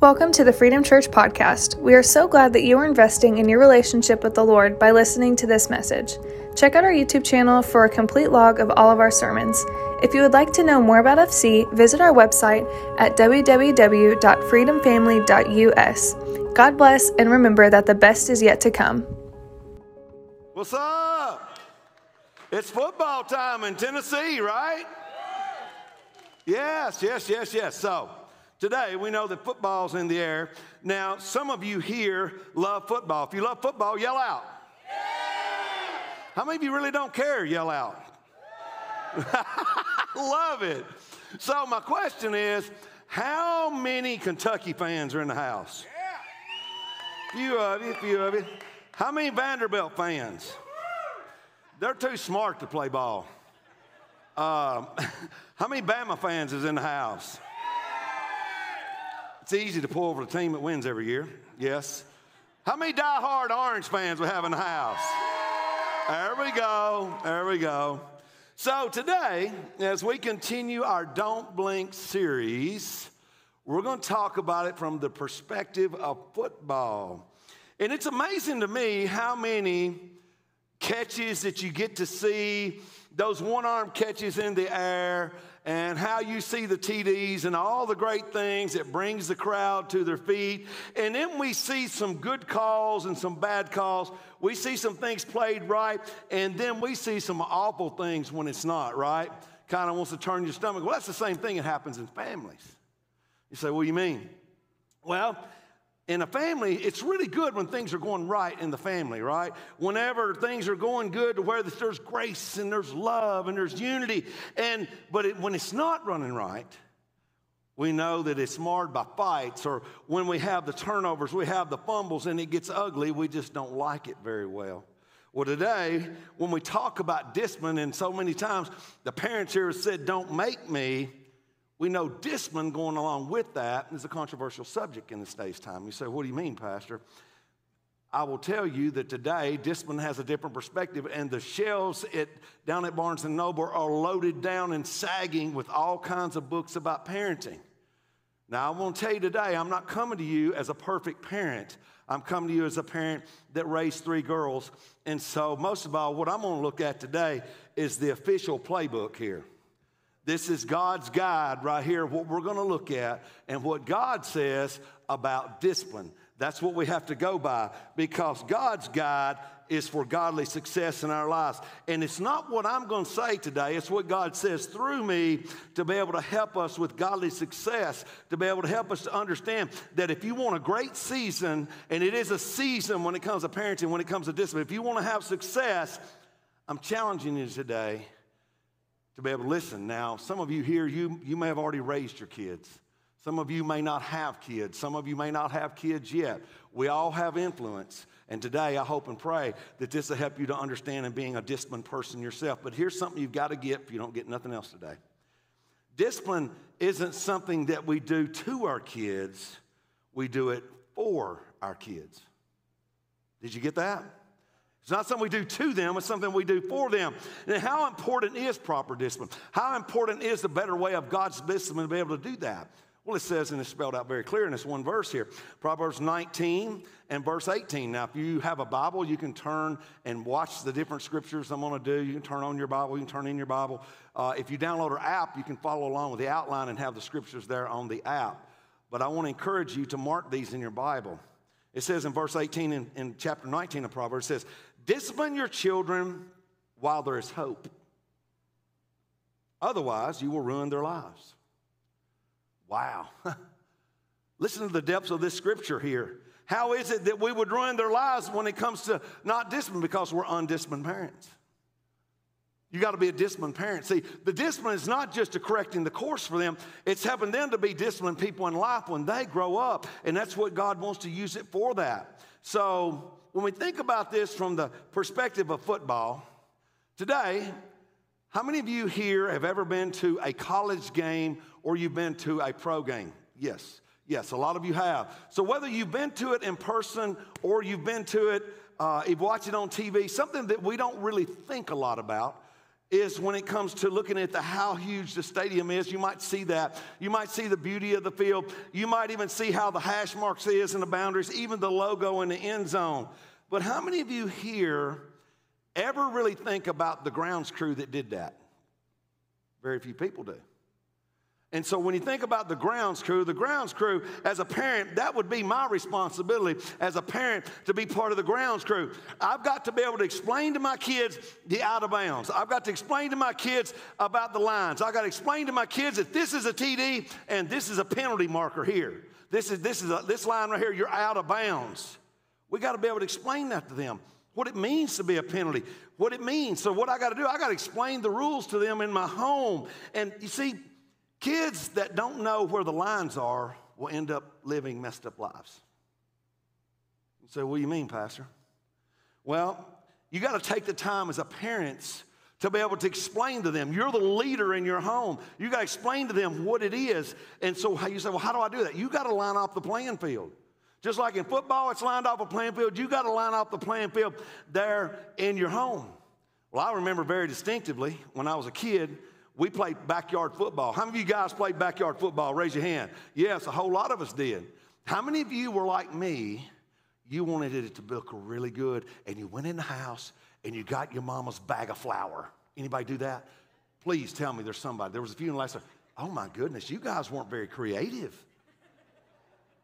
Welcome to the Freedom Church podcast. We are so glad that you are investing in your relationship with the Lord by listening to this message. Check out our YouTube channel for a complete log of all of our sermons. If you would like to know more about FC, visit our website at www.freedomfamily.us. God bless, and remember that the best is yet to come. What's up? It's football time in Tennessee, right? Yes, yes, yes, yes. So, Today, we know that football's in the air. Now, some of you here love football. If you love football, yell out. Yeah. How many of you really don't care? Yell out. love it. So, my question is how many Kentucky fans are in the house? Yeah. Few of you, few of you. How many Vanderbilt fans? They're too smart to play ball. Um, how many Bama fans is in the house? It's easy to pull for the team that wins every year. Yes. How many die-hard Orange fans we have in the house? There we go. There we go. So today, as we continue our Don't Blink series, we're going to talk about it from the perspective of football. And it's amazing to me how many catches that you get to see, those one arm catches in the air, and how you see the TDs and all the great things that brings the crowd to their feet. And then we see some good calls and some bad calls. We see some things played right, and then we see some awful things when it's not, right? Kind of wants to turn your stomach. Well, that's the same thing that happens in families. You say, what do you mean? Well, in a family, it's really good when things are going right in the family, right? Whenever things are going good to where there's grace and there's love and there's unity. And but it, when it's not running right, we know that it's marred by fights, or when we have the turnovers, we have the fumbles, and it gets ugly. We just don't like it very well. Well, today, when we talk about discipline, and so many times the parents here have said, Don't make me. We know discipline going along with that is a controversial subject in this day's time. You say, What do you mean, Pastor? I will tell you that today discipline has a different perspective, and the shelves at, down at Barnes and Noble are loaded down and sagging with all kinds of books about parenting. Now, I want to tell you today, I'm not coming to you as a perfect parent. I'm coming to you as a parent that raised three girls. And so, most of all, what I'm going to look at today is the official playbook here. This is God's guide right here, what we're going to look at, and what God says about discipline. That's what we have to go by because God's guide is for godly success in our lives. And it's not what I'm going to say today, it's what God says through me to be able to help us with godly success, to be able to help us to understand that if you want a great season, and it is a season when it comes to parenting, when it comes to discipline, if you want to have success, I'm challenging you today to be able to listen. Now, some of you here, you, you may have already raised your kids. Some of you may not have kids. Some of you may not have kids yet. We all have influence. And today, I hope and pray that this will help you to understand and being a disciplined person yourself. But here's something you've got to get if you don't get nothing else today. Discipline isn't something that we do to our kids, we do it for our kids. Did you get that? It's not something we do to them, it's something we do for them. And how important is proper discipline? How important is the better way of God's discipline to be able to do that? Well, it says, and it's spelled out very clear in this one verse here Proverbs 19 and verse 18. Now, if you have a Bible, you can turn and watch the different scriptures I'm going to do. You can turn on your Bible, you can turn in your Bible. Uh, if you download our app, you can follow along with the outline and have the scriptures there on the app. But I want to encourage you to mark these in your Bible. It says in verse 18 in, in chapter 19 of Proverbs, it says, Discipline your children while there is hope. Otherwise, you will ruin their lives. Wow. Listen to the depths of this scripture here. How is it that we would ruin their lives when it comes to not discipline because we're undisciplined parents? You got to be a disciplined parent. See, the discipline is not just to correcting the course for them, it's helping them to be disciplined people in life when they grow up. And that's what God wants to use it for that. So, when we think about this from the perspective of football, today, how many of you here have ever been to a college game or you've been to a pro game? Yes, yes, a lot of you have. So whether you've been to it in person or you've been to it, uh, you've watched it on TV, something that we don't really think a lot about is when it comes to looking at the how huge the stadium is. You might see that. You might see the beauty of the field. You might even see how the hash marks is and the boundaries even the logo in the end zone. But how many of you here ever really think about the grounds crew that did that? Very few people do and so when you think about the grounds crew, the grounds crew, as a parent, that would be my responsibility as a parent to be part of the grounds crew. I've got to be able to explain to my kids the out of bounds. I've got to explain to my kids about the lines. I've got to explain to my kids that this is a TD and this is a penalty marker here. This is this is a, this line right here, you're out of bounds. We got to be able to explain that to them. What it means to be a penalty, what it means. So, what I got to do, I got to explain the rules to them in my home. And you see, Kids that don't know where the lines are will end up living messed up lives. You say, What do you mean, Pastor? Well, you got to take the time as a parent to be able to explain to them. You're the leader in your home. You got to explain to them what it is. And so you say, Well, how do I do that? You got to line off the playing field. Just like in football, it's lined off a playing field. You got to line off the playing field there in your home. Well, I remember very distinctively when I was a kid, we played backyard football. How many of you guys played backyard football? Raise your hand. Yes, a whole lot of us did. How many of you were like me? You wanted it to look really good, and you went in the house and you got your mama's bag of flour. Anybody do that? Please tell me there's somebody. There was a few in the last. Oh my goodness, you guys weren't very creative.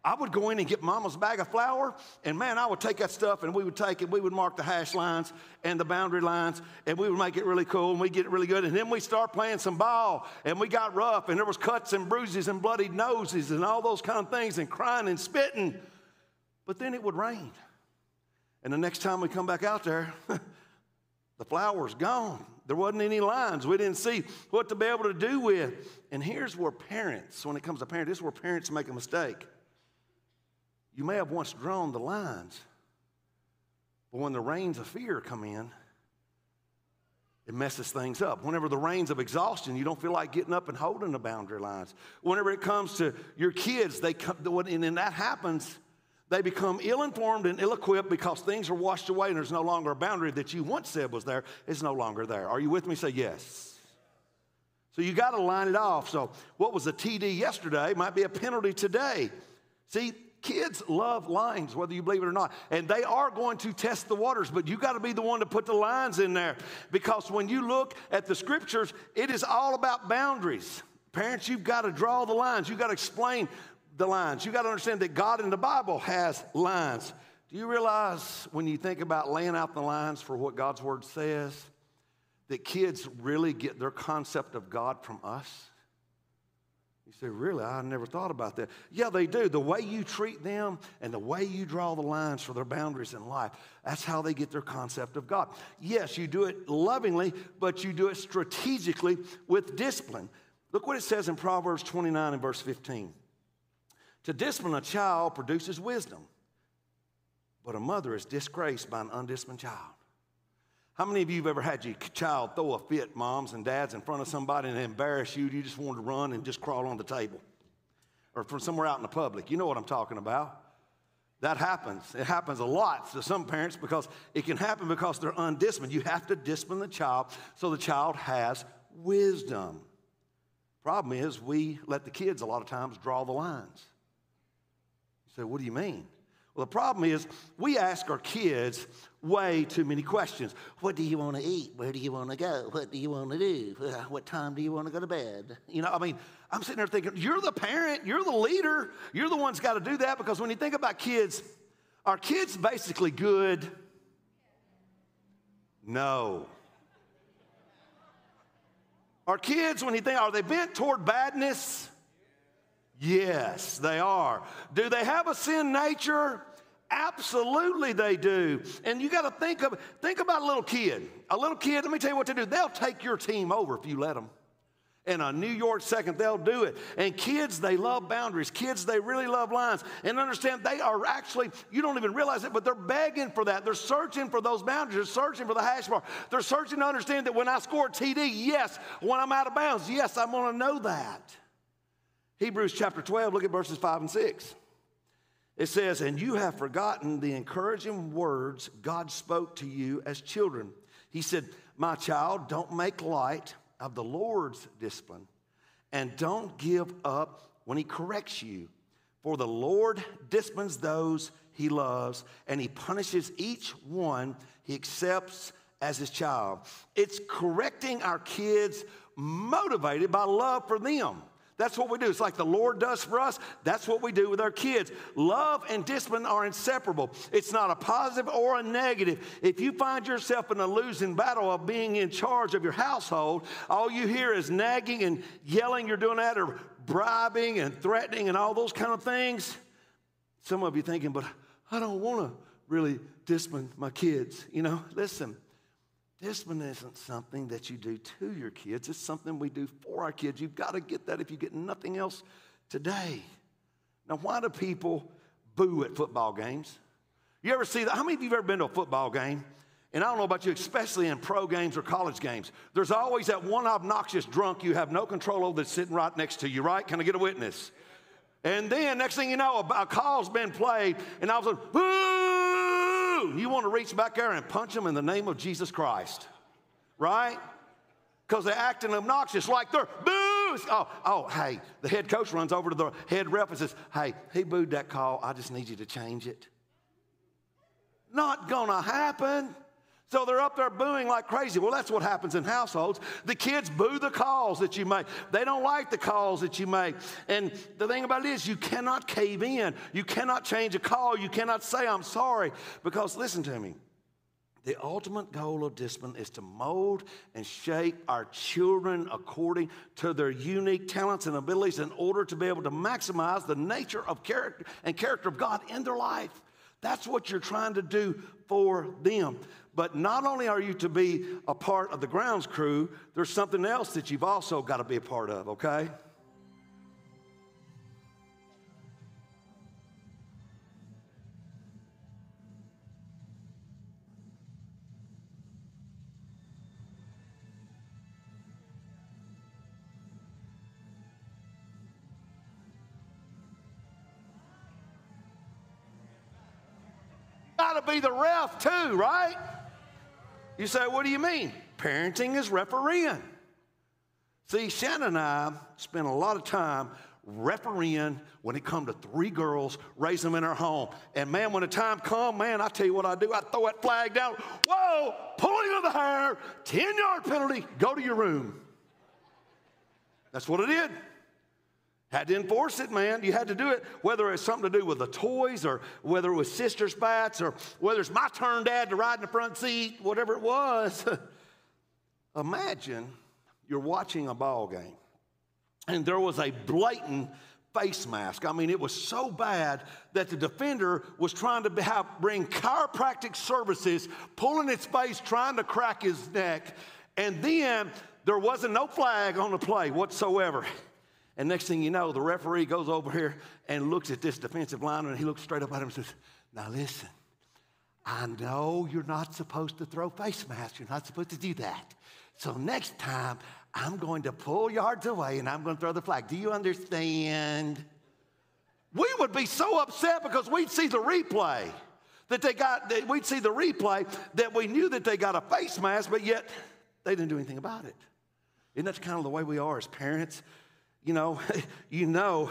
I would go in and get mama's bag of flour, and man, I would take that stuff and we would take it, we would mark the hash lines and the boundary lines, and we would make it really cool and we get it really good. And then we start playing some ball, and we got rough, and there was cuts and bruises and bloody noses and all those kind of things, and crying and spitting. But then it would rain. And the next time we come back out there, the flour's gone. There wasn't any lines. We didn't see what to be able to do with. And here's where parents, when it comes to parents, this is where parents make a mistake you may have once drawn the lines, but when the rains of fear come in, it messes things up. Whenever the rains of exhaustion, you don't feel like getting up and holding the boundary lines. Whenever it comes to your kids, they come, and then that happens, they become ill-informed and ill-equipped because things are washed away and there's no longer a boundary that you once said was there is no longer there. Are you with me? Say yes. So you got to line it off. So what was a TD yesterday might be a penalty today. See, Kids love lines, whether you believe it or not. And they are going to test the waters, but you got to be the one to put the lines in there. Because when you look at the scriptures, it is all about boundaries. Parents, you've got to draw the lines, you've got to explain the lines. You've got to understand that God in the Bible has lines. Do you realize when you think about laying out the lines for what God's word says, that kids really get their concept of God from us? Say, Really? I never thought about that. Yeah, they do. The way you treat them and the way you draw the lines for their boundaries in life, that's how they get their concept of God. Yes, you do it lovingly, but you do it strategically with discipline. Look what it says in Proverbs 29 and verse 15. To discipline a child produces wisdom, but a mother is disgraced by an undisciplined child. How many of you have ever had your child throw a fit, moms and dads, in front of somebody and embarrass you? You just wanted to run and just crawl on the table or from somewhere out in the public. You know what I'm talking about. That happens. It happens a lot to some parents because it can happen because they're undisciplined. You have to discipline the child so the child has wisdom. Problem is, we let the kids a lot of times draw the lines. You say, What do you mean? Well, the problem is we ask our kids way too many questions. What do you want to eat? Where do you want to go? What do you want to do? Uh, what time do you want to go to bed? You know, I mean, I'm sitting there thinking, you're the parent, you're the leader, you're the one's got to do that because when you think about kids, are kids basically good? No. Are kids, when you think, are they bent toward badness? Yes, they are. Do they have a sin nature? Absolutely they do. And you got to think of think about a little kid. A little kid, let me tell you what to do. They'll take your team over if you let them. In a New York second, they'll do it. And kids, they love boundaries. Kids, they really love lines. And understand they are actually, you don't even realize it, but they're begging for that. They're searching for those boundaries. They're searching for the hash mark. They're searching to understand that when I score a TD, yes. When I'm out of bounds, yes, I'm going to know that. Hebrews chapter 12, look at verses 5 and 6. It says, And you have forgotten the encouraging words God spoke to you as children. He said, My child, don't make light of the Lord's discipline and don't give up when he corrects you. For the Lord disciplines those he loves, and he punishes each one he accepts as his child. It's correcting our kids motivated by love for them. That's what we do. It's like the Lord does for us. That's what we do with our kids. Love and discipline are inseparable. It's not a positive or a negative. If you find yourself in a losing battle of being in charge of your household, all you hear is nagging and yelling, you're doing that, or bribing and threatening and all those kind of things. Some of you thinking, but I don't want to really discipline my kids. You know, listen, Discipline isn't something that you do to your kids, it's something we do for our kids. You've got to get that if you get nothing else today. Now, why do people boo at football games? You ever see that? How many of you have ever been to a football game? And I don't know about you, especially in pro games or college games. There's always that one obnoxious drunk you have no control over that's sitting right next to you, right? Can I get a witness? And then next thing you know, a, call's been played, and all of a sudden, boo! You want to reach back there and punch them in the name of Jesus Christ, right? Because they're acting obnoxious, like they're booze. Oh, oh, hey, the head coach runs over to the head rep and says, Hey, he booed that call. I just need you to change it. Not gonna happen. So they're up there booing like crazy. Well, that's what happens in households. The kids boo the calls that you make. They don't like the calls that you make. And the thing about it is, you cannot cave in. You cannot change a call. You cannot say, I'm sorry. Because listen to me. The ultimate goal of discipline is to mold and shape our children according to their unique talents and abilities in order to be able to maximize the nature of character and character of God in their life. That's what you're trying to do for them. But not only are you to be a part of the grounds crew, there's something else that you've also got to be a part of, okay? Got to be the ref too, right? You say, what do you mean? Parenting is refereeing. See, Shannon and I spent a lot of time refereeing when it come to three girls, raise them in our home. And man, when the time come, man, I tell you what I do. I throw that flag down. Whoa, pulling of the hair, 10 yard penalty, go to your room. That's what it did. Had to enforce it, man. You had to do it, whether it's something to do with the toys or whether it was sister's bats or whether it's my turn, Dad, to ride in the front seat, whatever it was. Imagine you're watching a ball game and there was a blatant face mask. I mean, it was so bad that the defender was trying to have, bring chiropractic services, pulling his face, trying to crack his neck. And then there wasn't no flag on the play whatsoever. And next thing you know, the referee goes over here and looks at this defensive lineman and he looks straight up at him and says, Now listen, I know you're not supposed to throw face masks. You're not supposed to do that. So next time, I'm going to pull yards away and I'm going to throw the flag. Do you understand? We would be so upset because we'd see the replay that they got, that we'd see the replay that we knew that they got a face mask, but yet they didn't do anything about it. Isn't that kind of the way we are as parents? You know, you know,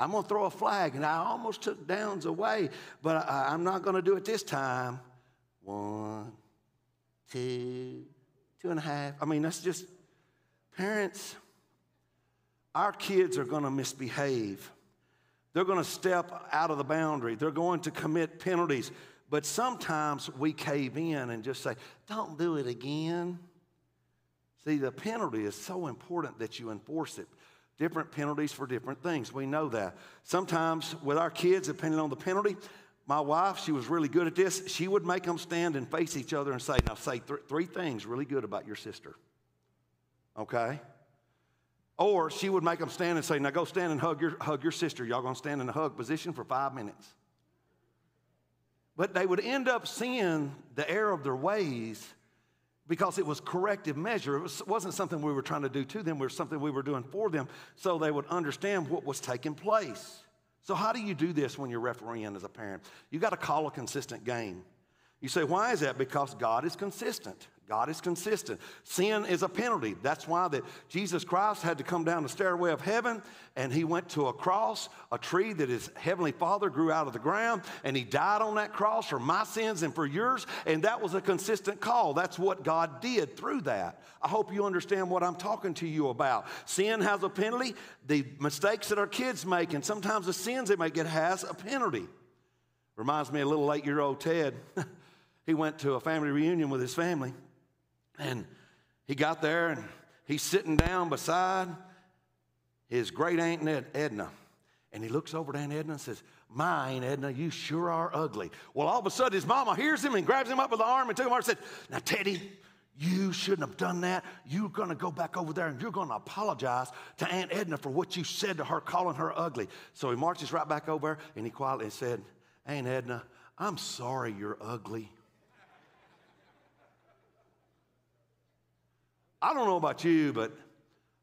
I'm going to throw a flag, and I almost took Downs away, but I, am not going to do it this time. One, two, two and a half. I mean, that's just parents. Our kids are going to misbehave. They're going to step out of the boundary. They're going to commit penalties. But sometimes we cave in and just say, don't do it again. See, the penalty is so important that you enforce it different penalties for different things. We know that. Sometimes with our kids, depending on the penalty, my wife, she was really good at this. She would make them stand and face each other and say, Now, say th- three things really good about your sister. Okay? Or she would make them stand and say, Now go stand and hug your, hug your sister. Y'all gonna stand in a hug position for five minutes. But they would end up seeing the error of their ways because it was corrective measure. It was, wasn't something we were trying to do to them, it was something we were doing for them so they would understand what was taking place. So, how do you do this when you're refereeing as a parent? You got to call a consistent game. You say, why is that? Because God is consistent. God is consistent. Sin is a penalty. That's why that Jesus Christ had to come down the stairway of heaven and he went to a cross, a tree that his heavenly Father grew out of the ground, and he died on that cross for my sins and for yours. And that was a consistent call. That's what God did through that. I hope you understand what I'm talking to you about. Sin has a penalty. The mistakes that our kids make, and sometimes the sins they make, it has a penalty. Reminds me of little eight year old Ted. he went to a family reunion with his family and he got there and he's sitting down beside his great aunt Edna. And he looks over to Aunt Edna and says, My Aunt Edna, you sure are ugly. Well, all of a sudden, his mama hears him and grabs him up with the arm and took him over and said, Now, Teddy, you shouldn't have done that. You're going to go back over there and you're going to apologize to Aunt Edna for what you said to her, calling her ugly. So he marches right back over and he quietly said, Aunt Edna, I'm sorry you're ugly. I don't know about you, but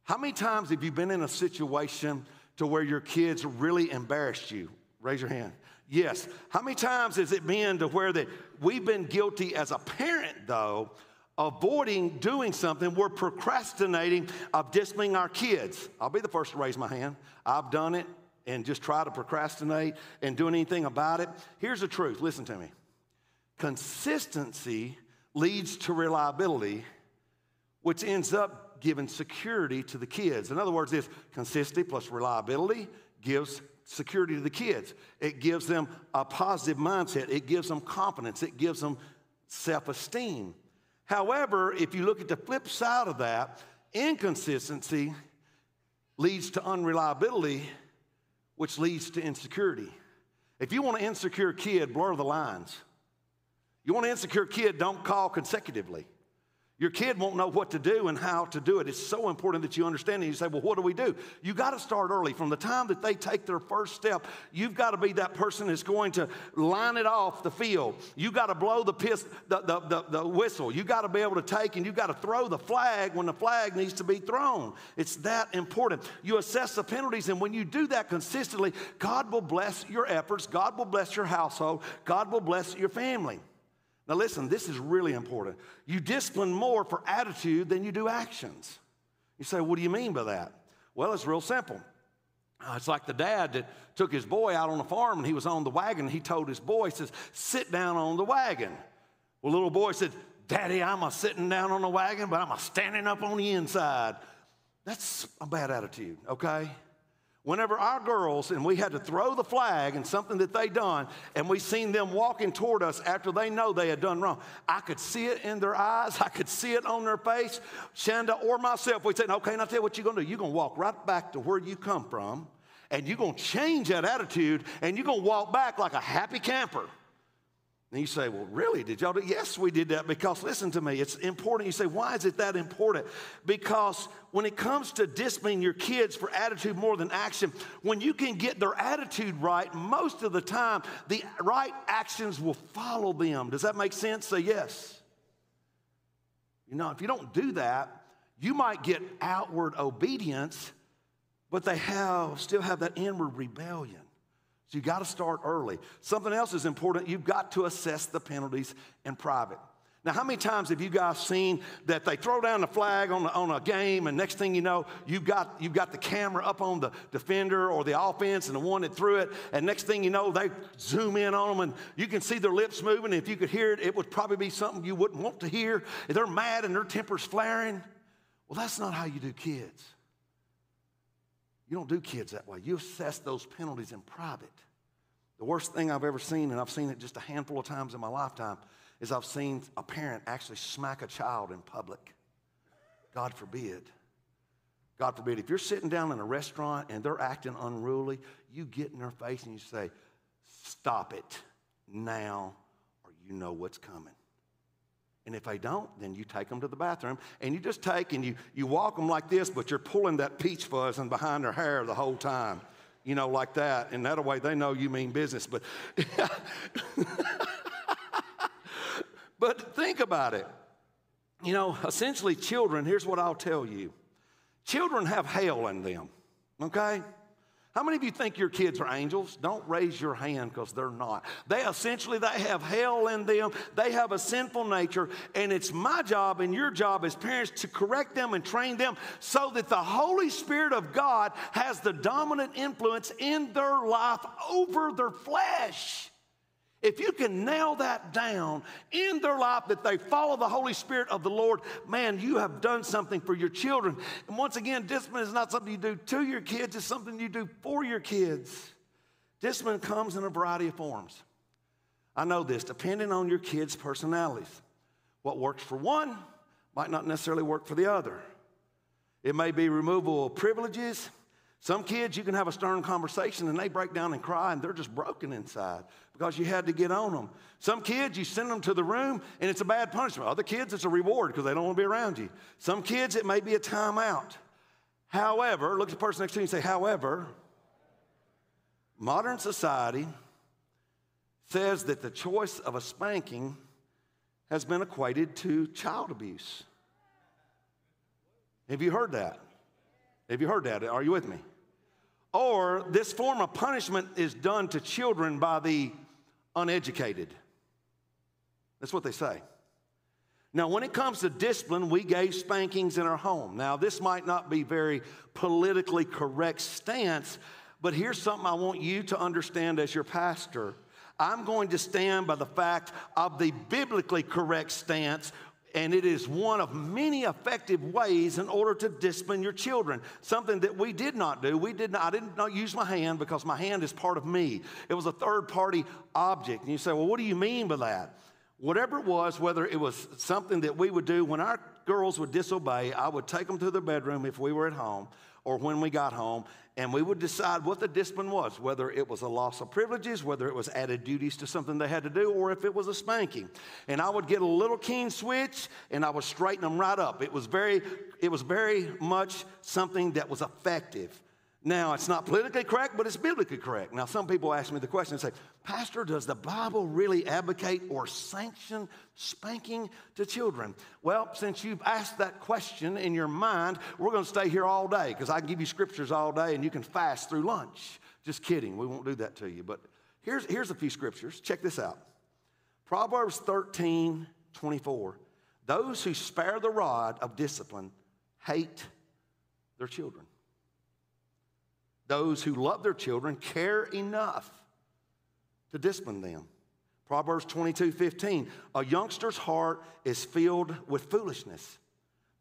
how many times have you been in a situation to where your kids really embarrassed you? Raise your hand. Yes. How many times has it been to where that we've been guilty as a parent, though, avoiding doing something? We're procrastinating of disciplining our kids. I'll be the first to raise my hand. I've done it and just try to procrastinate and doing anything about it. Here's the truth. Listen to me. Consistency leads to reliability which ends up giving security to the kids. In other words, this consistency plus reliability gives security to the kids. It gives them a positive mindset, it gives them confidence, it gives them self esteem. However, if you look at the flip side of that, inconsistency leads to unreliability, which leads to insecurity. If you want an insecure kid, blur the lines. You want an insecure kid, don't call consecutively. Your kid won't know what to do and how to do it. It's so important that you understand it. You say, Well, what do we do? You got to start early. From the time that they take their first step, you've got to be that person that's going to line it off the field. You got to blow the, piss, the, the, the, the whistle. You got to be able to take and you got to throw the flag when the flag needs to be thrown. It's that important. You assess the penalties, and when you do that consistently, God will bless your efforts, God will bless your household, God will bless your family. Now, listen, this is really important. You discipline more for attitude than you do actions. You say, what do you mean by that? Well, it's real simple. Uh, it's like the dad that took his boy out on the farm and he was on the wagon. He told his boy, he says, sit down on the wagon. Well, little boy said, Daddy, I'm a sitting down on the wagon, but I'm a standing up on the inside. That's a bad attitude, okay? Whenever our girls and we had to throw the flag and something that they done and we seen them walking toward us after they know they had done wrong i could see it in their eyes. I could see it on their face. Shanda or myself we said okay now tell you what you're going to do. You're going to walk right back to where you come from and you're going to change that attitude and you're going to walk back like a happy camper and you say, well, really? Did y'all do? Yes, we did that because listen to me, it's important. You say, why is it that important? Because when it comes to disciplining your kids for attitude more than action, when you can get their attitude right, most of the time, the right actions will follow them. Does that make sense? Say yes. You know, if you don't do that, you might get outward obedience, but they have still have that inward rebellion. So you got to start early. Something else is important. You've got to assess the penalties in private. Now, how many times have you guys seen that they throw down the flag on, the, on a game, and next thing you know, you've got, you've got the camera up on the defender or the offense and the one that threw it, and next thing you know, they zoom in on them, and you can see their lips moving. If you could hear it, it would probably be something you wouldn't want to hear. They're mad and their temper's flaring. Well, that's not how you do kids. You don't do kids that way. You assess those penalties in private. The worst thing I've ever seen, and I've seen it just a handful of times in my lifetime, is I've seen a parent actually smack a child in public. God forbid. God forbid. If you're sitting down in a restaurant and they're acting unruly, you get in their face and you say, Stop it now, or you know what's coming. And if they don't, then you take them to the bathroom and you just take and you, you walk them like this, but you're pulling that peach fuzz in behind their hair the whole time, you know, like that. And that way they know you mean business. But, but think about it. You know, essentially, children, here's what I'll tell you children have hell in them, okay? How many of you think your kids are angels? Don't raise your hand because they're not. They essentially they have hell in them. They have a sinful nature, and it's my job and your job as parents to correct them and train them so that the Holy Spirit of God has the dominant influence in their life over their flesh. If you can nail that down in their life that they follow the Holy Spirit of the Lord, man, you have done something for your children. And once again, discipline is not something you do to your kids, it's something you do for your kids. Discipline comes in a variety of forms. I know this, depending on your kids' personalities. What works for one might not necessarily work for the other. It may be removal of privileges. Some kids, you can have a stern conversation and they break down and cry and they're just broken inside because you had to get on them. Some kids, you send them to the room and it's a bad punishment. Other kids, it's a reward because they don't want to be around you. Some kids, it may be a timeout. However, look at the person next to you and say, however, modern society says that the choice of a spanking has been equated to child abuse. Have you heard that? Have you heard that? Are you with me? Or this form of punishment is done to children by the uneducated. That's what they say. Now, when it comes to discipline, we gave spankings in our home. Now, this might not be very politically correct stance, but here's something I want you to understand as your pastor. I'm going to stand by the fact of the biblically correct stance, and it is one of many effective ways in order to discipline your children. Something that we did not do. We did not, I did not use my hand because my hand is part of me. It was a third party object. And you say, well, what do you mean by that? Whatever it was, whether it was something that we would do when our girls would disobey, I would take them to their bedroom if we were at home or when we got home, and we would decide what the discipline was, whether it was a loss of privileges, whether it was added duties to something they had to do, or if it was a spanking. And I would get a little keen switch and I would straighten them right up. It was very, it was very much something that was effective. Now, it's not politically correct, but it's biblically correct. Now, some people ask me the question and say, Pastor, does the Bible really advocate or sanction spanking to children? Well, since you've asked that question in your mind, we're going to stay here all day because I can give you scriptures all day and you can fast through lunch. Just kidding, we won't do that to you. But here's, here's a few scriptures. Check this out Proverbs 13 24. Those who spare the rod of discipline hate their children. Those who love their children care enough to discipline them. Proverbs 22 15. A youngster's heart is filled with foolishness,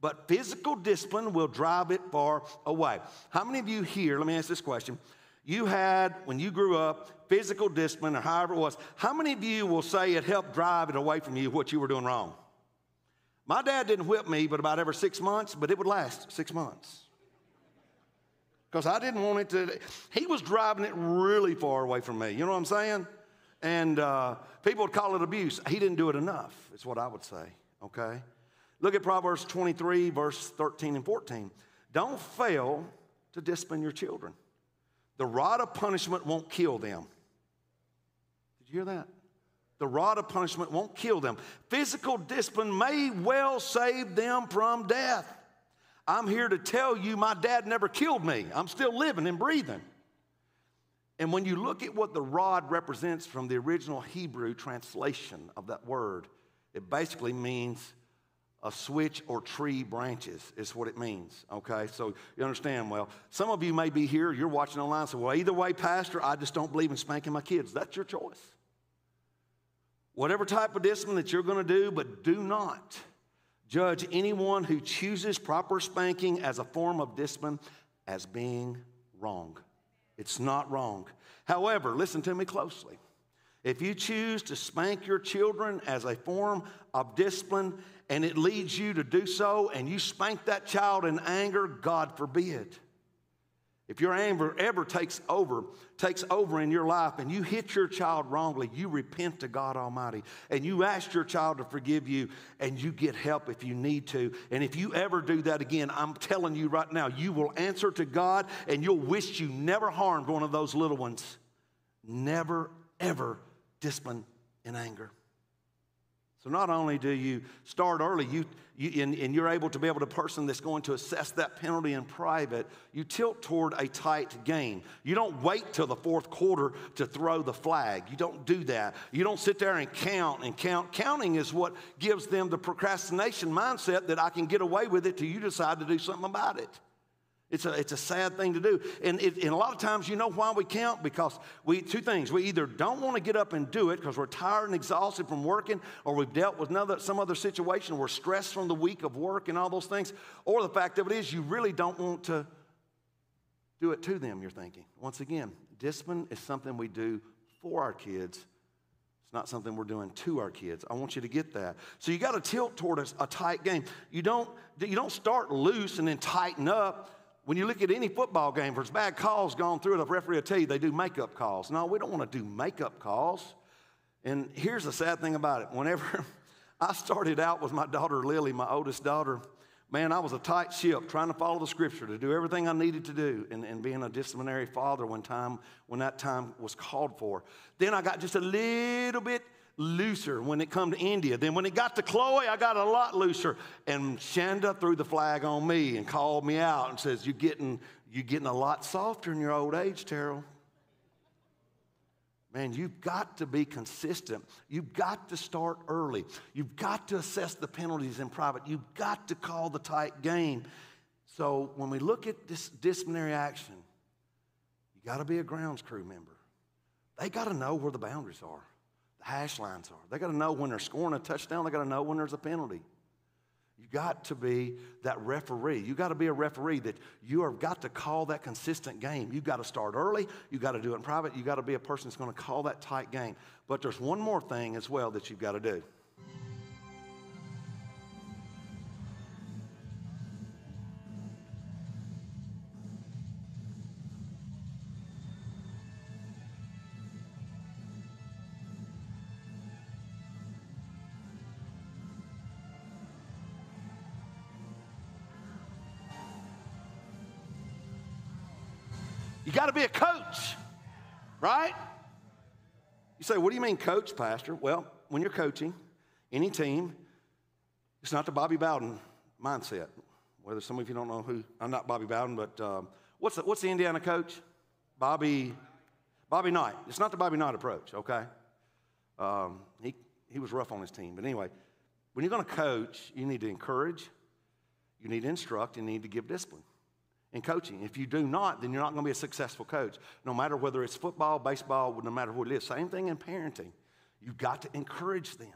but physical discipline will drive it far away. How many of you here, let me ask this question. You had, when you grew up, physical discipline or however it was, how many of you will say it helped drive it away from you what you were doing wrong? My dad didn't whip me but about every six months, but it would last six months because I didn't want it to. He was driving it really far away from me. You know what I'm saying? And uh, people would call it abuse. He didn't do it enough, is what I would say, okay? Look at Proverbs 23, verse 13 and 14. Don't fail to discipline your children. The rod of punishment won't kill them. Did you hear that? The rod of punishment won't kill them. Physical discipline may well save them from death. I'm here to tell you my dad never killed me. I'm still living and breathing. And when you look at what the rod represents from the original Hebrew translation of that word, it basically means a switch or tree branches is what it means okay so you understand well some of you may be here you're watching online say well either way pastor i just don't believe in spanking my kids that's your choice whatever type of discipline that you're going to do but do not judge anyone who chooses proper spanking as a form of discipline as being wrong. It's not wrong. However, listen to me closely. If you choose to spank your children as a form of discipline and it leads you to do so and you spank that child in anger, God forbid. If your anger ever takes over, takes over in your life and you hit your child wrongly, you repent to God Almighty and you ask your child to forgive you and you get help if you need to. And if you ever do that again, I'm telling you right now, you will answer to God and you'll wish you never harmed one of those little ones. Never, ever discipline in anger. So not only do you start early, you, you, and, and you're able to be able to person that's going to assess that penalty in private, you tilt toward a tight game. You don't wait till the fourth quarter to throw the flag. You don't do that. You don't sit there and count and count. Counting is what gives them the procrastination mindset that I can get away with it till you decide to do something about it. It's a, it's a sad thing to do. And, it, and a lot of times, you know why we count? Because we, two things. We either don't want to get up and do it because we're tired and exhausted from working, or we've dealt with another, some other situation, we're stressed from the week of work and all those things, or the fact of it is you really don't want to do it to them, you're thinking. Once again, discipline is something we do for our kids. It's not something we're doing to our kids. I want you to get that. So you got to tilt toward a, a tight game. You don't, you don't start loose and then tighten up when you look at any football game, if there's bad calls gone through, the referee will tell you they do makeup calls. No, we don't want to do makeup calls. And here's the sad thing about it. Whenever I started out with my daughter Lily, my oldest daughter, man, I was a tight ship trying to follow the scripture, to do everything I needed to do, and, and being a disciplinary father when time when that time was called for. Then I got just a little bit looser when it come to India. Then when it got to Chloe, I got a lot looser. And Shanda threw the flag on me and called me out and says, You're getting, you're getting a lot softer in your old age, Terrell. Man, you've got to be consistent. You've got to start early. You've got to assess the penalties in private. You've got to call the tight game. So when we look at this disciplinary action, you got to be a grounds crew member. They got to know where the boundaries are hash lines are. They got to know when they're scoring a touchdown, they got to know when there's a penalty. You got to be that referee. You got to be a referee that you have got to call that consistent game. You got to start early. You got to do it in private. You got to be a person that's going to call that tight game. But there's one more thing as well that you've got to do. Got to be a coach, right? You say, what do you mean, coach, Pastor? Well, when you're coaching any team, it's not the Bobby Bowden mindset. Whether some of you don't know who, I'm not Bobby Bowden, but um, what's, the, what's the Indiana coach? Bobby, Bobby Knight. It's not the Bobby Knight approach, okay? Um, he, he was rough on his team. But anyway, when you're going to coach, you need to encourage, you need to instruct, you need to give discipline in coaching. If you do not, then you're not going to be a successful coach, no matter whether it's football, baseball, no matter what it is. Same thing in parenting. You've got to encourage them.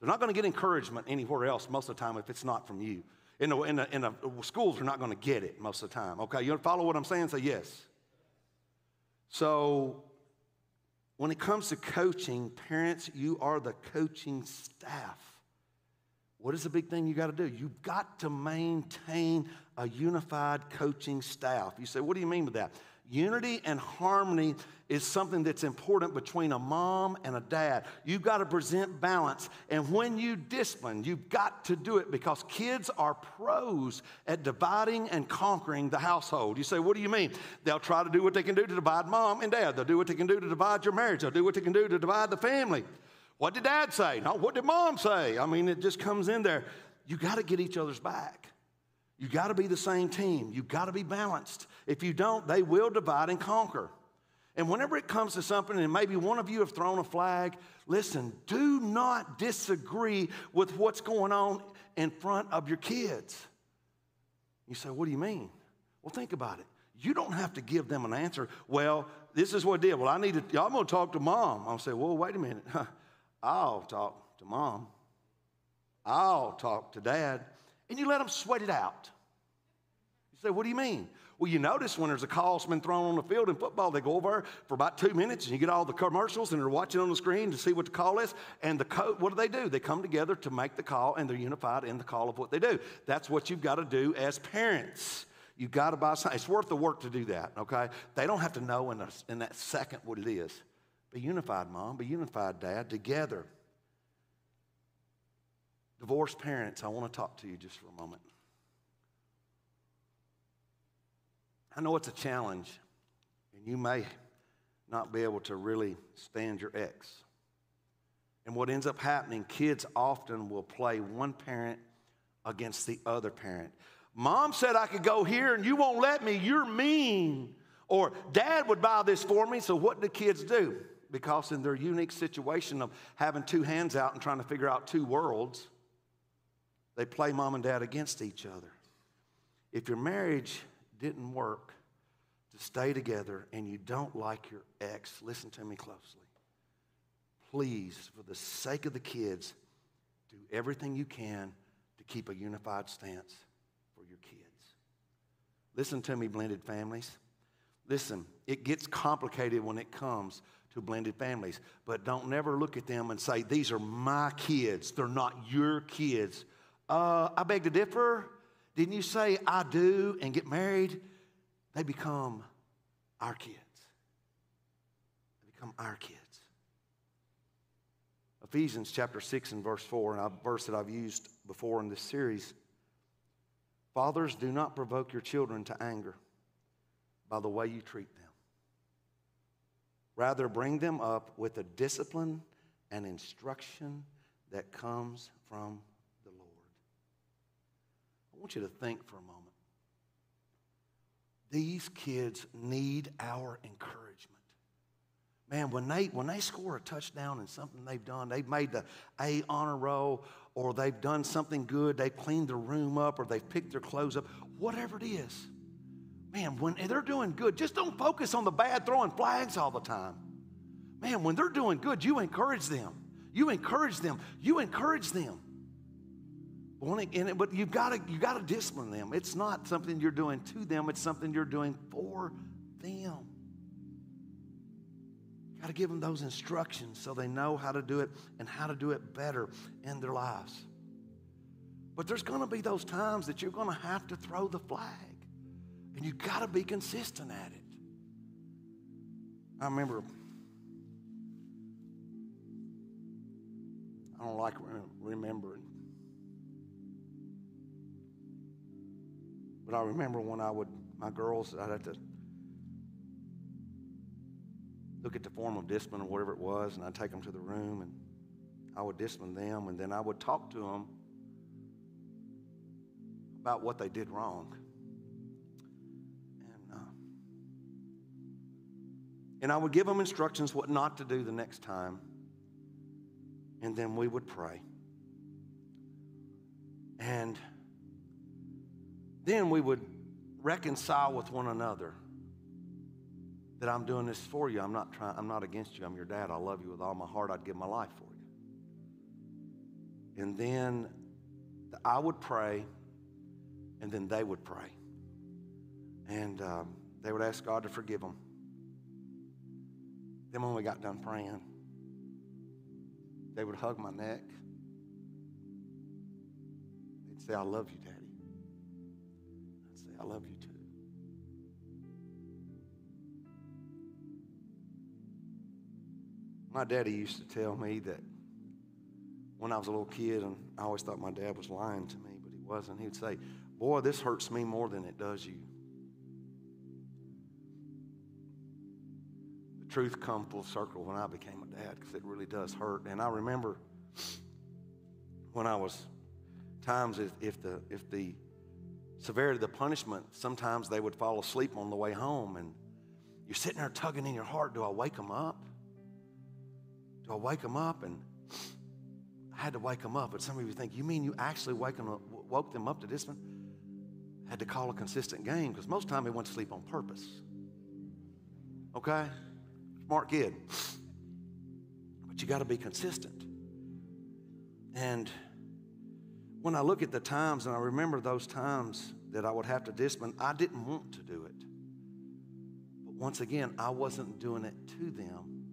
They're not going to get encouragement anywhere else most of the time if it's not from you. In the, in schools, are not going to get it most of the time. Okay, you follow what I'm saying? Say yes. So, when it comes to coaching, parents, you are the coaching staff. What is the big thing you got to do? You've got to maintain a unified coaching staff. You say, what do you mean by that? Unity and harmony is something that's important between a mom and a dad. You've got to present balance. And when you discipline, you've got to do it because kids are pros at dividing and conquering the household. You say, What do you mean? They'll try to do what they can do to divide mom and dad. They'll do what they can do to divide your marriage. They'll do what they can do to divide the family. What did dad say? No, what did mom say? I mean, it just comes in there. You got to get each other's back. You got to be the same team. You got to be balanced. If you don't, they will divide and conquer. And whenever it comes to something, and maybe one of you have thrown a flag, listen, do not disagree with what's going on in front of your kids. You say, what do you mean? Well, think about it. You don't have to give them an answer. Well, this is what I did. Well, I need to, I'm going to talk to mom. I'll say, well, wait a minute. I'll talk to mom. I'll talk to dad and you let them sweat it out. You say, What do you mean? Well, you notice when there's a call's been thrown on the field in football, they go over for about two minutes and you get all the commercials and they're watching on the screen to see what the call is. And the co- what do they do? They come together to make the call and they're unified in the call of what they do. That's what you've got to do as parents. You've got to buy something. It's worth the work to do that, okay? They don't have to know in, a, in that second what it is. Be unified, mom. Be unified, dad, together. Divorced parents, I want to talk to you just for a moment. I know it's a challenge, and you may not be able to really stand your ex. And what ends up happening, kids often will play one parent against the other parent. Mom said I could go here and you won't let me. You're mean. Or dad would buy this for me. So what do kids do? Because in their unique situation of having two hands out and trying to figure out two worlds, they play mom and dad against each other. If your marriage didn't work to stay together and you don't like your ex, listen to me closely. Please, for the sake of the kids, do everything you can to keep a unified stance for your kids. Listen to me, blended families. Listen, it gets complicated when it comes to blended families, but don't never look at them and say, These are my kids. They're not your kids. Uh, I beg to differ. Didn't you say I do and get married? They become our kids. They become our kids. Ephesians chapter 6 and verse 4, and a verse that I've used before in this series. Fathers, do not provoke your children to anger by the way you treat them. Rather, bring them up with the discipline and instruction that comes from want you to think for a moment. These kids need our encouragement. Man, when they, when they score a touchdown in something they've done, they've made the A honor roll, or they've done something good, they've cleaned their room up, or they've picked their clothes up, whatever it is. Man, when they're doing good, just don't focus on the bad throwing flags all the time. Man, when they're doing good, you encourage them. You encourage them. You encourage them. But you've got to you got to discipline them. It's not something you're doing to them. It's something you're doing for them. You've got to give them those instructions so they know how to do it and how to do it better in their lives. But there's going to be those times that you're going to have to throw the flag, and you've got to be consistent at it. I remember. I don't like remembering But I remember when I would, my girls, I'd have to look at the form of discipline or whatever it was, and I'd take them to the room and I would discipline them, and then I would talk to them about what they did wrong. And, uh, and I would give them instructions what not to do the next time, and then we would pray. And then we would reconcile with one another that I'm doing this for you. I'm not trying, I'm not against you. I'm your dad. I love you with all my heart. I'd give my life for you. And then I would pray, and then they would pray. And um, they would ask God to forgive them. Then when we got done praying, they would hug my neck. They'd say, I love you, Dad. I love you too. My daddy used to tell me that when I was a little kid, and I always thought my dad was lying to me, but he wasn't. He'd say, Boy, this hurts me more than it does you. The truth come full circle when I became a dad because it really does hurt. And I remember when I was times if, if the if the severity of the punishment, sometimes they would fall asleep on the way home, and you're sitting there tugging in your heart do I wake them up? Do I wake them up? And I had to wake them up. But some of you think, you mean you actually wake them up, woke them up to this one? Had to call a consistent game because most time they went to sleep on purpose. Okay? Smart kid. But you got to be consistent. And when I look at the times and I remember those times that I would have to discipline, I didn't want to do it. But once again, I wasn't doing it to them,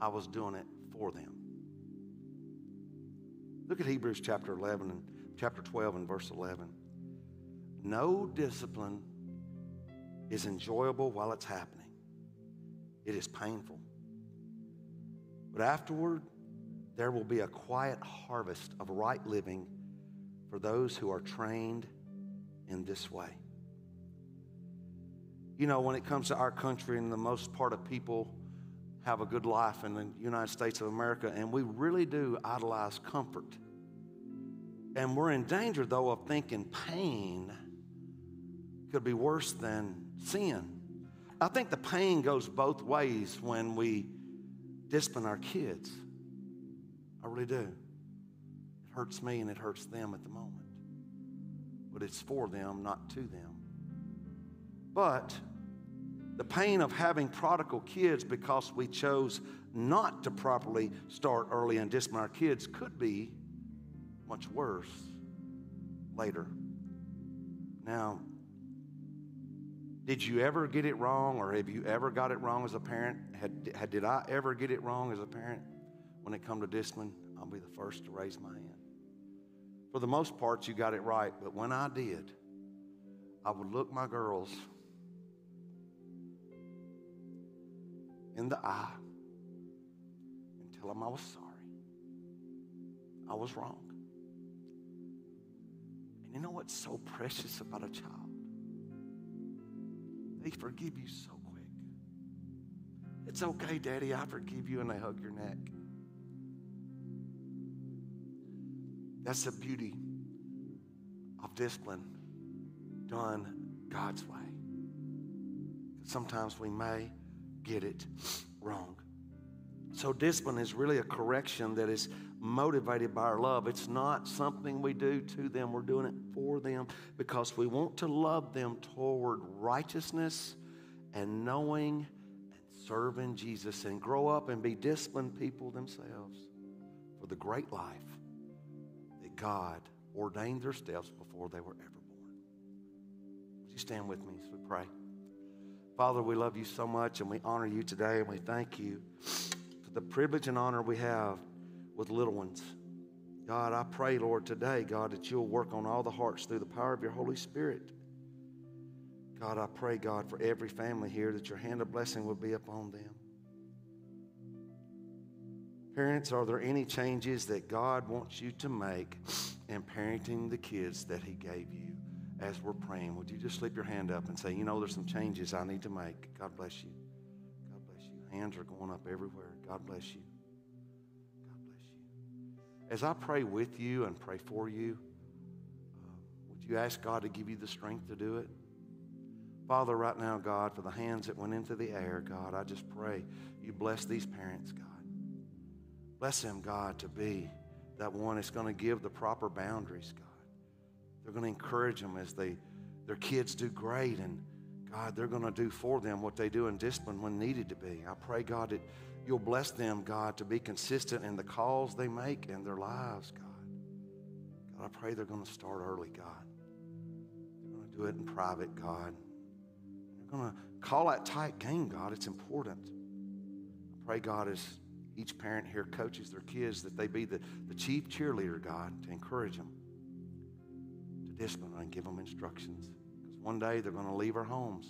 I was doing it for them. Look at Hebrews chapter 11 and chapter 12 and verse 11. No discipline is enjoyable while it's happening. It is painful. But afterward, there will be a quiet harvest of right living for those who are trained in this way. You know, when it comes to our country and the most part of people, have a good life in the United States of America, and we really do idolize comfort. And we're in danger, though, of thinking pain could be worse than sin. I think the pain goes both ways when we discipline our kids. I really do. Hurts me and it hurts them at the moment. But it's for them, not to them. But the pain of having prodigal kids because we chose not to properly start early and discipline our kids could be much worse later. Now, did you ever get it wrong, or have you ever got it wrong as a parent? Had, had, did I ever get it wrong as a parent when it come to discipline? I'll be the first to raise my hand. For the most part, you got it right, but when I did, I would look my girls in the eye and tell them I was sorry. I was wrong. And you know what's so precious about a child? They forgive you so quick. It's okay, Daddy, I forgive you, and they hug your neck. That's the beauty of discipline done God's way. Sometimes we may get it wrong. So, discipline is really a correction that is motivated by our love. It's not something we do to them, we're doing it for them because we want to love them toward righteousness and knowing and serving Jesus and grow up and be disciplined people themselves for the great life God ordained their steps before they were ever born. Would you stand with me as we pray? Father, we love you so much and we honor you today and we thank you for the privilege and honor we have with little ones. God, I pray, Lord, today, God, that you'll work on all the hearts through the power of your Holy Spirit. God, I pray, God, for every family here that your hand of blessing will be upon them. Parents, are there any changes that God wants you to make in parenting the kids that He gave you? As we're praying, would you just slip your hand up and say, You know, there's some changes I need to make? God bless you. God bless you. Hands are going up everywhere. God bless you. God bless you. As I pray with you and pray for you, uh, would you ask God to give you the strength to do it? Father, right now, God, for the hands that went into the air, God, I just pray you bless these parents, God. Bless them, God, to be that one that's going to give the proper boundaries, God. They're going to encourage them as they their kids do great and God, they're going to do for them what they do in discipline when needed to be. I pray, God, that You'll bless them, God, to be consistent in the calls they make in their lives, God. God, I pray they're going to start early, God. They're going to do it in private, God. They're going to call that tight game, God. It's important. I pray, God, as each parent here coaches their kids, that they be the, the chief cheerleader, God, to encourage them, to discipline and give them instructions. Because one day they're going to leave our homes,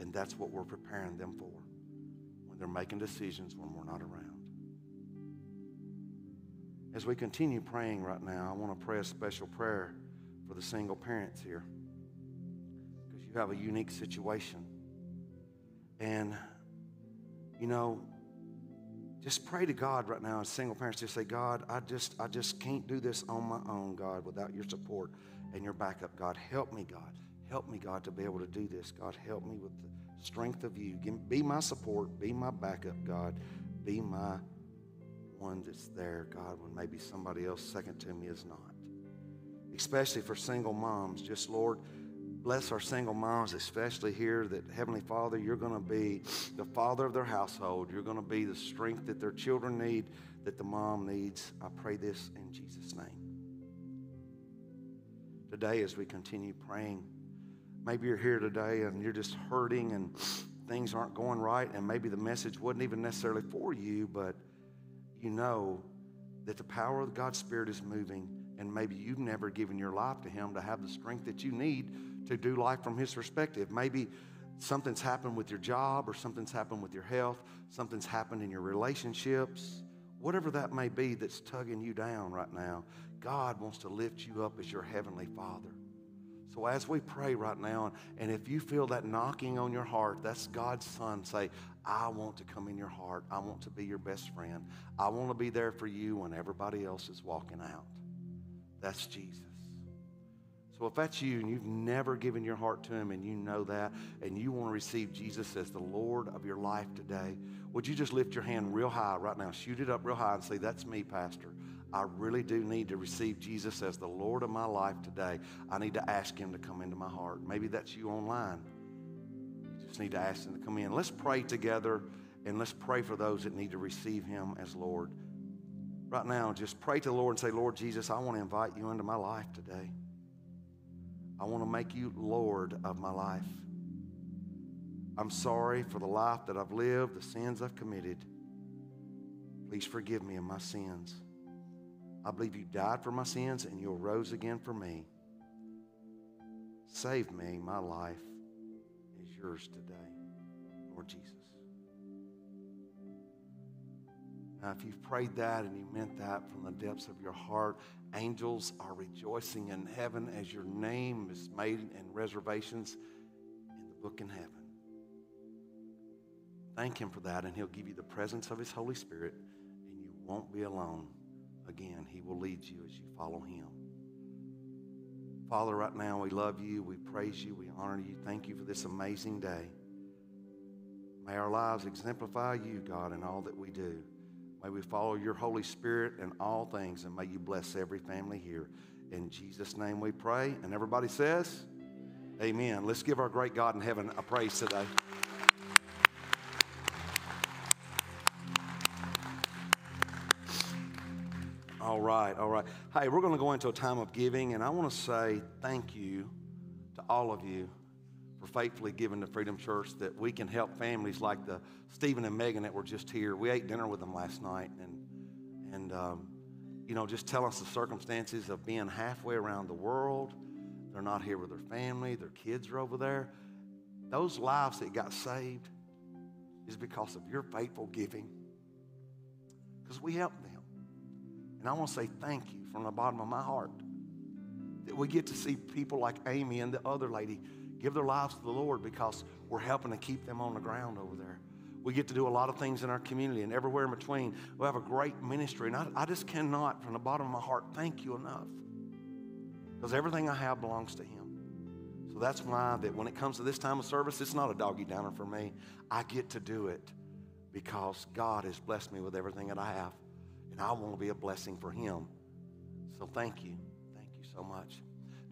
and that's what we're preparing them for. When they're making decisions when we're not around. As we continue praying right now, I want to pray a special prayer for the single parents here because you have a unique situation. And, you know, just pray to God right now as single parents. Just say, God, I just, I just can't do this on my own, God, without your support and your backup. God, help me, God. Help me, God, to be able to do this. God, help me with the strength of you. Be my support. Be my backup, God. Be my one that's there, God, when maybe somebody else second to me is not. Especially for single moms. Just, Lord, bless our single moms, especially here, that Heavenly Father, you're going to be the father of their household. You're going to be the strength that their children need, that the mom needs. I pray this in Jesus' name. Today, as we continue praying, Maybe you're here today and you're just hurting and things aren't going right, and maybe the message wasn't even necessarily for you, but you know that the power of God's Spirit is moving, and maybe you've never given your life to Him to have the strength that you need to do life from His perspective. Maybe something's happened with your job, or something's happened with your health, something's happened in your relationships, whatever that may be that's tugging you down right now. God wants to lift you up as your Heavenly Father. So as we pray right now, and if you feel that knocking on your heart, that's God's Son. Say, I want to come in your heart. I want to be your best friend. I want to be there for you when everybody else is walking out. That's Jesus. So if that's you and you've never given your heart to him and you know that and you want to receive Jesus as the Lord of your life today, would you just lift your hand real high right now? Shoot it up real high and say, That's me, Pastor. I really do need to receive Jesus as the Lord of my life today. I need to ask him to come into my heart. Maybe that's you online. You just need to ask him to come in. Let's pray together and let's pray for those that need to receive him as Lord. Right now, just pray to the Lord and say, Lord Jesus, I want to invite you into my life today. I want to make you Lord of my life. I'm sorry for the life that I've lived, the sins I've committed. Please forgive me of my sins. I believe you died for my sins and you arose again for me. Save me. My life is yours today, Lord Jesus. Now, if you've prayed that and you meant that from the depths of your heart, angels are rejoicing in heaven as your name is made in reservations in the book in heaven. Thank Him for that, and He'll give you the presence of His Holy Spirit, and you won't be alone again. He will lead you as you follow Him. Father, right now we love you, we praise you, we honor you. Thank you for this amazing day. May our lives exemplify you, God, in all that we do. May we follow your Holy Spirit in all things, and may you bless every family here. In Jesus' name we pray. And everybody says, Amen. Let's give our great God in heaven a praise today. All right, all right. Hey, we're going to go into a time of giving, and I want to say thank you to all of you for faithfully giving to Freedom Church that we can help families like the Stephen and Megan that were just here. We ate dinner with them last night, and and um, you know, just tell us the circumstances of being halfway around the world. They're not here with their family. Their kids are over there. Those lives that got saved is because of your faithful giving. Because we helped them. And I want to say thank you from the bottom of my heart that we get to see people like Amy and the other lady give their lives to the Lord because we're helping to keep them on the ground over there. We get to do a lot of things in our community and everywhere in between. We have a great ministry. And I, I just cannot, from the bottom of my heart, thank you enough. Because everything I have belongs to Him. So that's why that when it comes to this time of service, it's not a doggy downer for me. I get to do it because God has blessed me with everything that I have. And I want to be a blessing for him. So thank you. Thank you so much.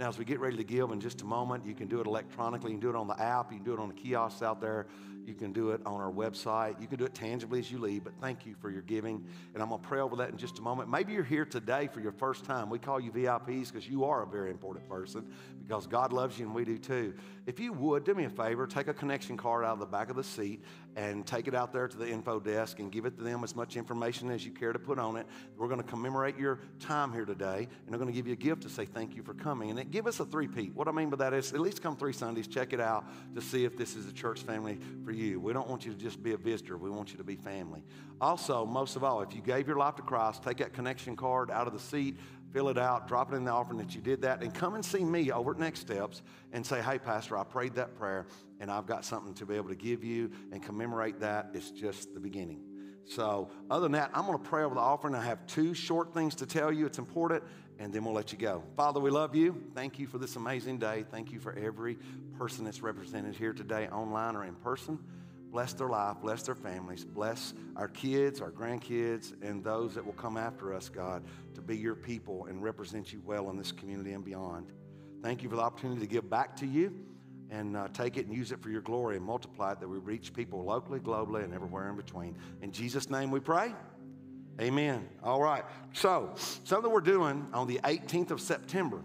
Now, as we get ready to give in just a moment, you can do it electronically. You can do it on the app. You can do it on the kiosks out there. You can do it on our website. You can do it tangibly as you leave, but thank you for your giving. And I'm going to pray over that in just a moment. Maybe you're here today for your first time. We call you VIPs because you are a very important person because God loves you and we do too. If you would, do me a favor, take a connection card out of the back of the seat and take it out there to the info desk and give it to them as much information as you care to put on it. We're going to commemorate your time here today, and they're going to give you a gift to say thank you for coming. And it, give us a three-peat. What I mean by that is at least come three Sundays, check it out to see if this is a church family for you. We don't want you to just be a visitor. We want you to be family. Also, most of all, if you gave your life to Christ, take that connection card out of the seat, fill it out, drop it in the offering that you did that, and come and see me over at Next Steps and say, hey, Pastor, I prayed that prayer, and I've got something to be able to give you and commemorate that. It's just the beginning. So, other than that, I'm going to pray over the offering. I have two short things to tell you. It's important, and then we'll let you go. Father, we love you. Thank you for this amazing day. Thank you for every person that's represented here today, online or in person. Bless their life, bless their families, bless our kids, our grandkids, and those that will come after us, God, to be your people and represent you well in this community and beyond. Thank you for the opportunity to give back to you and uh, take it and use it for your glory and multiply it that we reach people locally, globally, and everywhere in between. In Jesus' name we pray. Amen. All right. So, something we're doing on the 18th of September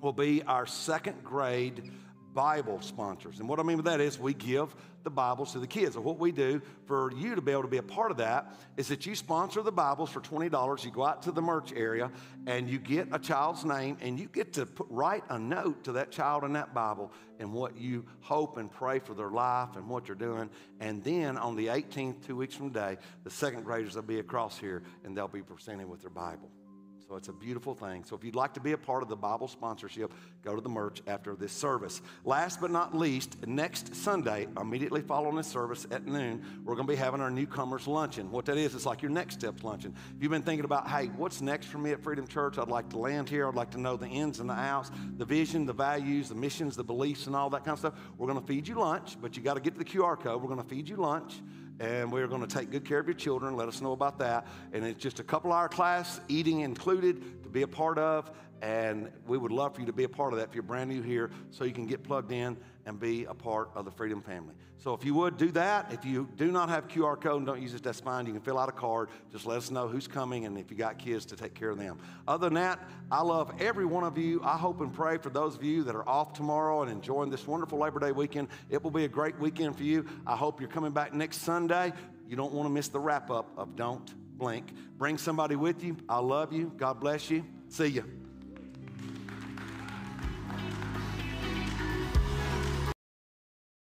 will be our second grade Bible sponsors. And what I mean by that is we give the Bibles to the kids. And what we do for you to be able to be a part of that is that you sponsor the Bibles for $20. You go out to the merch area and you get a child's name and you get to put, write a note to that child in that Bible and what you hope and pray for their life and what you're doing. And then on the 18th, two weeks from today, the second graders will be across here and they'll be presented with their Bible. So it's a beautiful thing. So if you'd like to be a part of the Bible sponsorship, go to the merch after this service. Last but not least, next Sunday, immediately following this service at noon, we're going to be having our newcomers luncheon. What that is, it's like your next steps luncheon. If you've been thinking about, hey, what's next for me at Freedom Church? I'd like to land here. I'd like to know the ins and the outs, the vision, the values, the missions, the beliefs, and all that kind of stuff. We're going to feed you lunch, but you got to get to the QR code. We're going to feed you lunch and we're going to take good care of your children. Let us know about that. And it's just a couple hour class, eating included, to be a part of. And we would love for you to be a part of that if you're brand new here so you can get plugged in and be a part of the Freedom family. So if you would do that, if you do not have QR code and don't use it, that's fine. You can fill out a card. Just let us know who's coming and if you got kids to take care of them. Other than that, I love every one of you. I hope and pray for those of you that are off tomorrow and enjoying this wonderful Labor Day weekend. It will be a great weekend for you. I hope you're coming back next Sunday. You don't want to miss the wrap up of Don't Blink. Bring somebody with you. I love you. God bless you. See you.